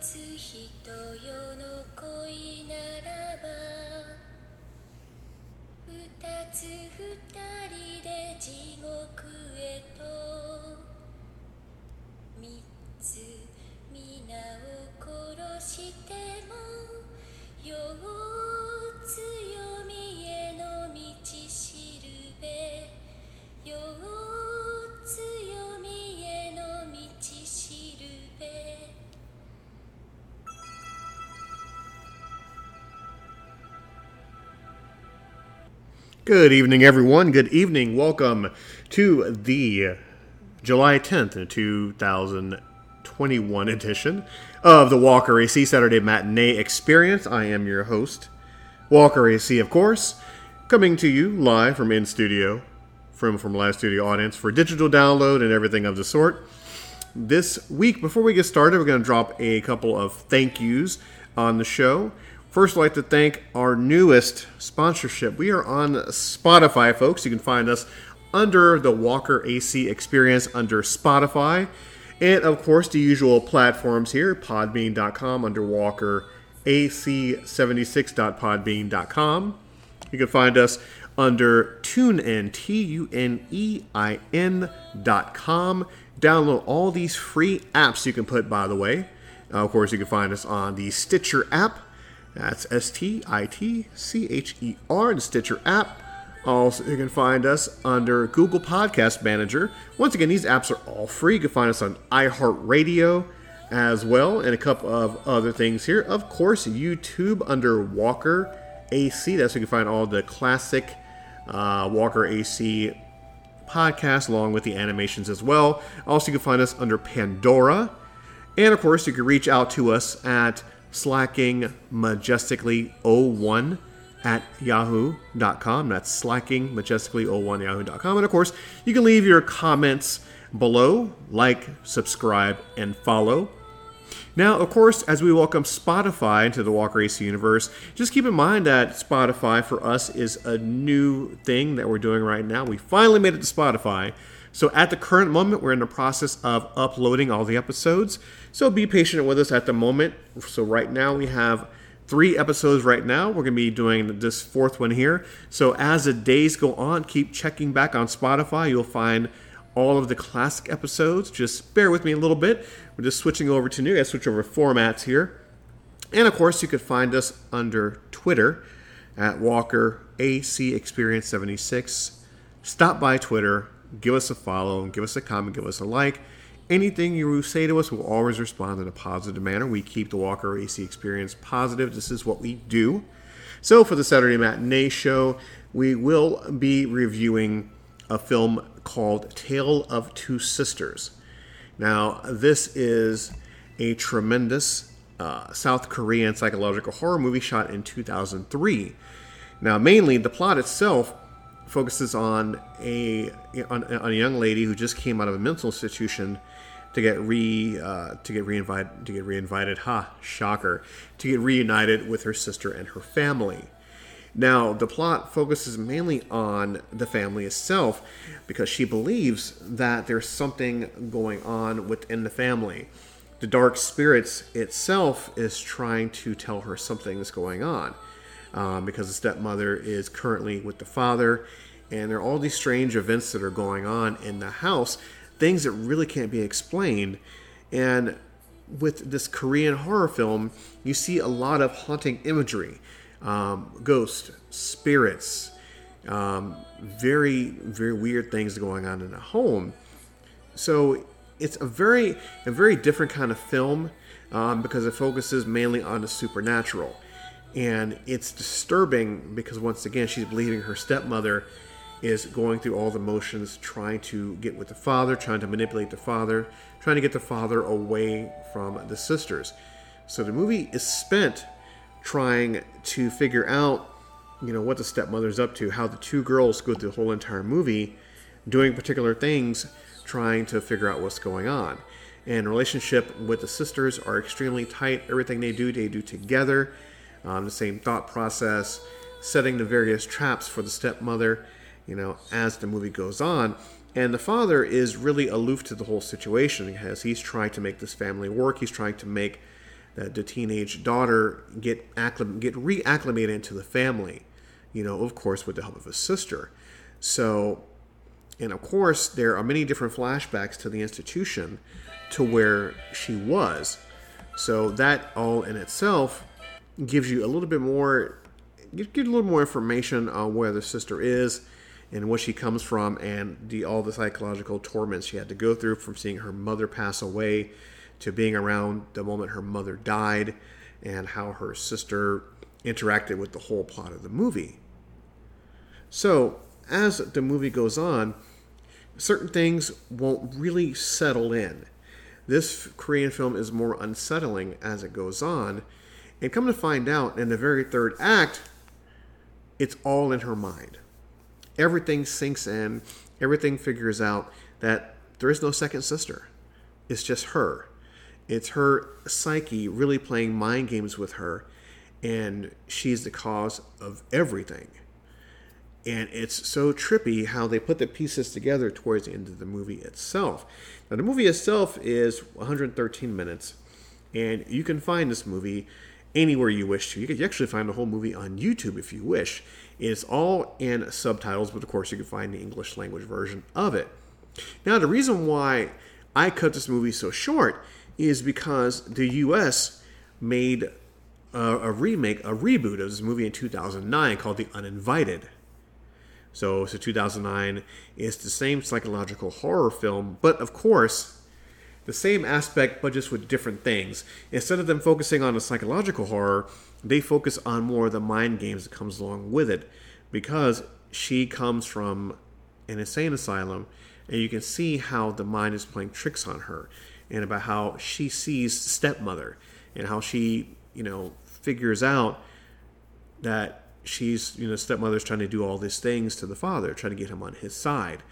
つ人よの恋ならば二つ二人で地獄へと三つ皆を殺しても四つ読 Good evening, everyone. Good evening. Welcome to the July 10th, 2021 edition of the Walker AC Saturday Matinee Experience. I am your host, Walker AC, of course, coming to you live from in studio, from from live studio audience for digital download and everything of the sort. This week, before we get started, we're going to drop a couple of thank yous on the show. First, I'd like to thank our newest sponsorship. We are on Spotify, folks. You can find us under the Walker AC Experience under Spotify. And of course, the usual platforms here podbean.com under Walker AC76.podbean.com. You can find us under TuneIn, dot com. Download all these free apps you can put, by the way. Uh, of course, you can find us on the Stitcher app. That's S T I T C H E R, the Stitcher app. Also, you can find us under Google Podcast Manager. Once again, these apps are all free. You can find us on iHeartRadio as well, and a couple of other things here. Of course, YouTube under Walker AC. That's where you can find all the classic uh, Walker AC podcasts along with the animations as well. Also, you can find us under Pandora. And of course, you can reach out to us at slacking majestically 01 at yahoo.com. That's slacking majestically 01 yahoo.com. And of course, you can leave your comments below, like, subscribe, and follow. Now, of course, as we welcome Spotify into the Walker AC universe, just keep in mind that Spotify for us is a new thing that we're doing right now. We finally made it to Spotify. So at the current moment, we're in the process of uploading all the episodes. So be patient with us at the moment. So right now we have three episodes right now. We're going to be doing this fourth one here. So as the days go on, keep checking back on Spotify. You'll find all of the classic episodes. Just bear with me a little bit. We're just switching over to new. I switch over formats here. And of course, you could find us under Twitter at Walker AC Experience 76. Stop by Twitter, give us a follow, give us a comment, give us a like. Anything you say to us, we'll always respond in a positive manner. We keep the Walker AC Experience positive. This is what we do. So for the Saturday Matinee Show, we will be reviewing a film called Tale of Two Sisters. Now, this is a tremendous uh, South Korean psychological horror movie shot in 2003. Now, mainly the plot itself focuses on a on, on a young lady who just came out of a mental institution to get re uh, to get reinvited to get reinvited. Ha, shocker! To get reunited with her sister and her family. Now, the plot focuses mainly on the family itself because she believes that there's something going on within the family. The dark spirits itself is trying to tell her something is going on um, because the stepmother is currently with the father, and there are all these strange events that are going on in the house, things that really can't be explained. And with this Korean horror film, you see a lot of haunting imagery um, ghosts, spirits, um, very, very weird things going on in a home. So it's a very, a very different kind of film um, because it focuses mainly on the supernatural. And it's disturbing because once again, she's believing her stepmother is going through all the motions, trying to get with the father, trying to manipulate the father, trying to get the father away from the sisters. So the movie is spent trying to figure out, you know, what the stepmother's up to, how the two girls go through the whole entire movie, doing particular things, trying to figure out what's going on. And relationship with the sisters are extremely tight. Everything they do, they do together. Um, the same thought process, setting the various traps for the stepmother, you know, as the movie goes on. And the father is really aloof to the whole situation because he's trying to make this family work. He's trying to make that the teenage daughter get acclim- get reacclimated into the family, you know, of course with the help of his sister. So, and of course there are many different flashbacks to the institution, to where she was. So that all in itself gives you a little bit more, get, get a little more information on where the sister is and where she comes from and the all the psychological torments she had to go through from seeing her mother pass away to being around the moment her mother died and how her sister interacted with the whole plot of the movie. So, as the movie goes on, certain things won't really settle in. This Korean film is more unsettling as it goes on. And come to find out, in the very third act, it's all in her mind. Everything sinks in, everything figures out that there is no second sister. It's just her. It's her psyche really playing mind games with her, and she's the cause of everything. And it's so trippy how they put the pieces together towards the end of the movie itself. Now, the movie itself is 113 minutes, and you can find this movie anywhere you wish to. You can actually find the whole movie on YouTube if you wish. It's all in subtitles, but of course, you can find the English language version of it. Now, the reason why I cut this movie so short is because the US made a, a remake, a reboot of this movie in 2009 called The Uninvited. So, so 2009 is the same psychological horror film, but of course, the same aspect, but just with different things. Instead of them focusing on the psychological horror, they focus on more of the mind games that comes along with it, because she comes from an insane asylum, and you can see how the mind is playing tricks on her and about how she sees stepmother and how she, you know, figures out that she's, you know, stepmother's trying to do all these things to the father, trying to get him on his side.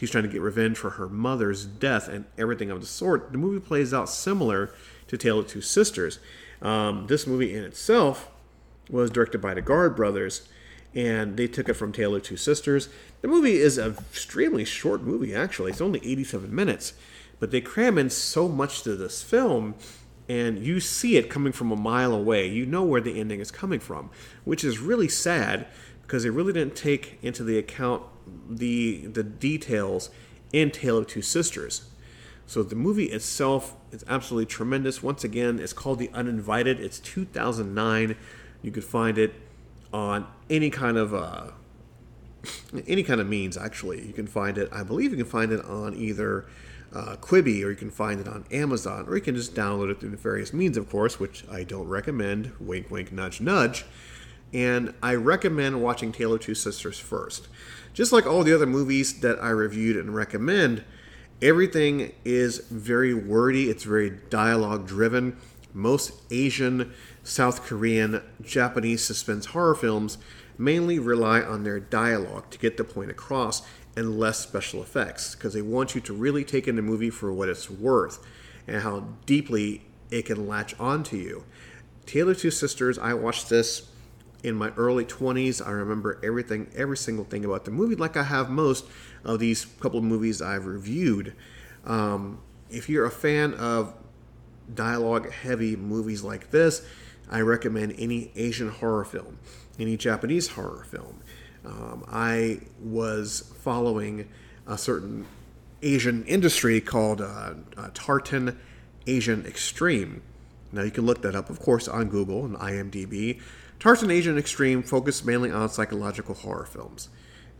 She's trying to get revenge for her mother's death and everything of the sort. The movie plays out similar to Tale of Two Sisters. Um, this movie in itself was directed by the Guard brothers, and they took it from Tale of Two Sisters. The movie is an extremely short movie, actually. It's only 87 minutes but they cram in so much to this film and you see it coming from a mile away. You know where the ending is coming from, which is really sad because they really didn't take into the account the the details in Tale of Two Sisters. So the movie itself is absolutely tremendous. Once again, it's called The Uninvited. It's 2009. You could find it on any kind of uh, any kind of means. Actually, you can find it. I believe you can find it on either uh, Tubi, or you can find it on Amazon, or you can just download it through the various means, of course, which I don't recommend. Wink, wink, nudge, nudge. And I recommend watching Tale of Two Sisters first. Just like all the other movies that I reviewed and recommend, everything is very wordy, it's very dialogue driven. Most Asian, South Korean, Japanese suspense horror films mainly rely on their dialogue to get the point across and less special effects because they want you to really take in the movie for what it's worth and how deeply it can latch onto you. Tale of Two Sisters, I watched this in my early 20s. I remember everything, every single thing about the movie, like I have most of these couple of movies I've reviewed. Um, if you're a fan of dialogue heavy movies like this, I recommend any Asian horror film, any Japanese horror film um, I was following a certain Asian industry called uh, uh, Tartan Asian Extreme. Now you can look that up, of course, on Google and IMDb. Tartan Asian Extreme focused mainly on psychological horror films,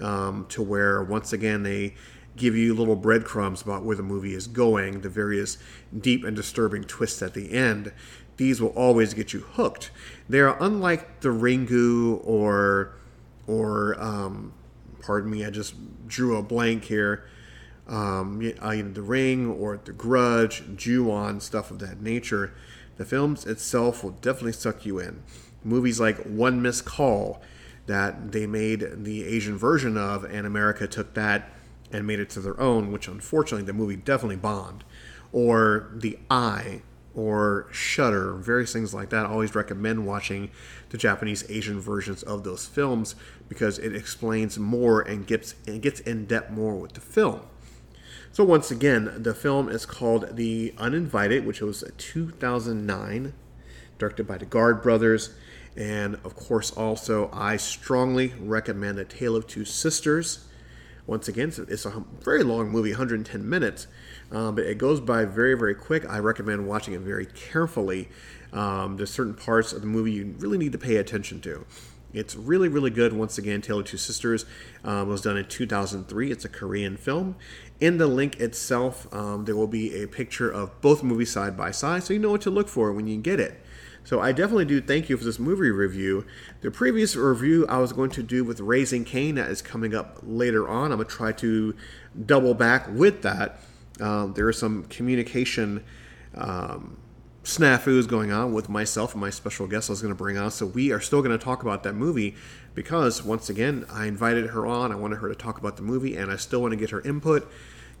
um, to where once again they give you little breadcrumbs about where the movie is going, the various deep and disturbing twists at the end. These will always get you hooked. They are unlike the Ringu or or um, pardon me, I just drew a blank here. Um, The Ring or The Grudge, Ju-on, stuff of that nature. The films itself will definitely suck you in. Movies like One Missed Call that they made the Asian version of, and America took that and made it to their own, which unfortunately the movie definitely bombed. Or The Eye, or Shutter, various things like that. I always recommend watching the Japanese Asian versions of those films because it explains more and gets and gets in depth more with the film. So once again, the film is called The Uninvited, which was 2009. directed by the Guard brothers. And of course, also, I strongly recommend A Tale of Two Sisters. Once again, it's a very long movie, 110 minutes, um, but it goes by very, very quick. I recommend watching it very carefully. Um, there's certain parts of the movie you really need to pay attention to. It's really, really good. Once again, Tale of Two Sisters um, was done in 2003. It's a Korean film. In the link itself, um, there will be a picture of both movies side by side, so you know what to look for when you get it. So I definitely do thank you for this movie review. The previous review I was going to do with Raising Cain that is coming up later on. I'm going to try to double back with that. Um, there is some communication um, snafus going on with myself and my special guest I was going to bring on. So we are still going to talk about that movie because, once again, I invited her on. I wanted her to talk about the movie, and I still want to get her input.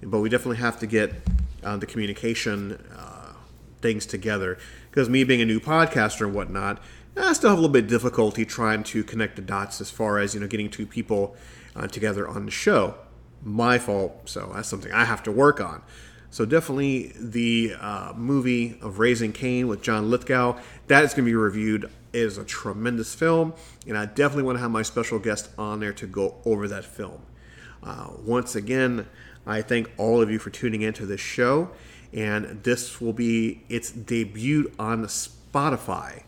But we definitely have to get uh, the communication uh, things together because me being a new podcaster and whatnot, I still have a little bit of difficulty trying to connect the dots as far as you know getting two people uh, together on the show. My fault. So that's something I have to work on. So definitely the uh, movie of Raising Cain with John Lithgow that is going to be reviewed. It is a tremendous film, and I definitely want to have my special guest on there to go over that film. Uh, once again, I thank all of you for tuning into this show, and this will be its debut on Spotify.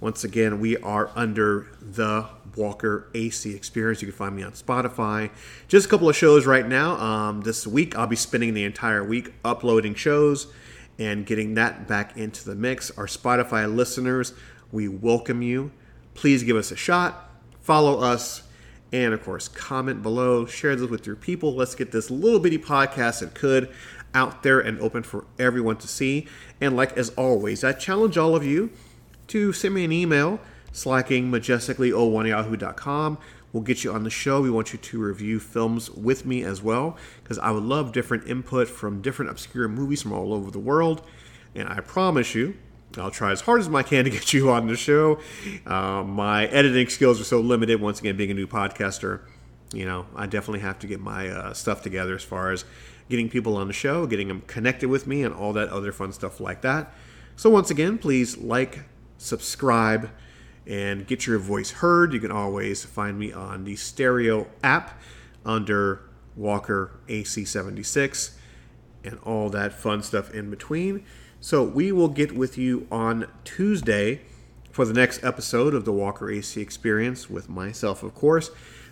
Once again, we are under the Walker AC Experience. You can find me on Spotify. Just a couple of shows right now. Um, this week, I'll be spending the entire week uploading shows and getting that back into the mix. Our Spotify listeners, we welcome you. Please give us a shot, follow us, and of course, comment below, share this with your people. Let's get this little bitty podcast that could out there and open for everyone to see. And like as always, I challenge all of you to send me an email slacking majestically01yahoo.com. We'll get you on the show. We want you to review films with me as well because I would love different input from different obscure movies from all over the world. And I promise you, I'll try as hard as I can to get you on the show. Uh, my editing skills are so limited, once again, being a new podcaster. You know, I definitely have to get my uh, stuff together as far as getting people on the show, getting them connected with me, and all that other fun stuff like that. So, once again, please like, subscribe, and get your voice heard. You can always find me on the Stereo app under Walker AC76 and all that fun stuff in between. So we will get with you on Tuesday for the next episode of the Walker AC Experience with myself, of course.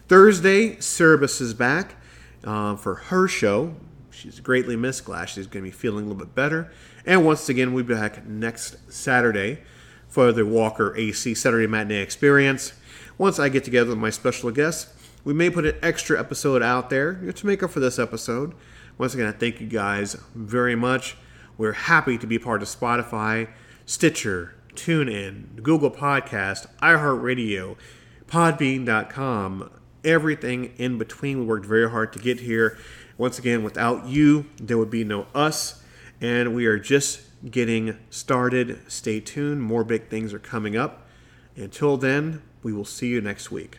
Thursday, Cerebus is back uh, for her show. She's greatly missed. Glad she's going to be feeling a little bit better. And once again, we'll be back next Saturday for the Walker AC Saturday Matinee Experience. Once I get together with my special guests, we may put an extra episode out there to make up for this episode. Once again, I thank you guys very much. We're happy to be part of Spotify, Stitcher, TuneIn, Google Podcast, iHeartRadio, Podbean.com, everything in between. We worked very hard to get here. Once again, without you, there would be no us. And we are just getting started. Stay tuned. More big things are coming up. Until then, we will see you next week.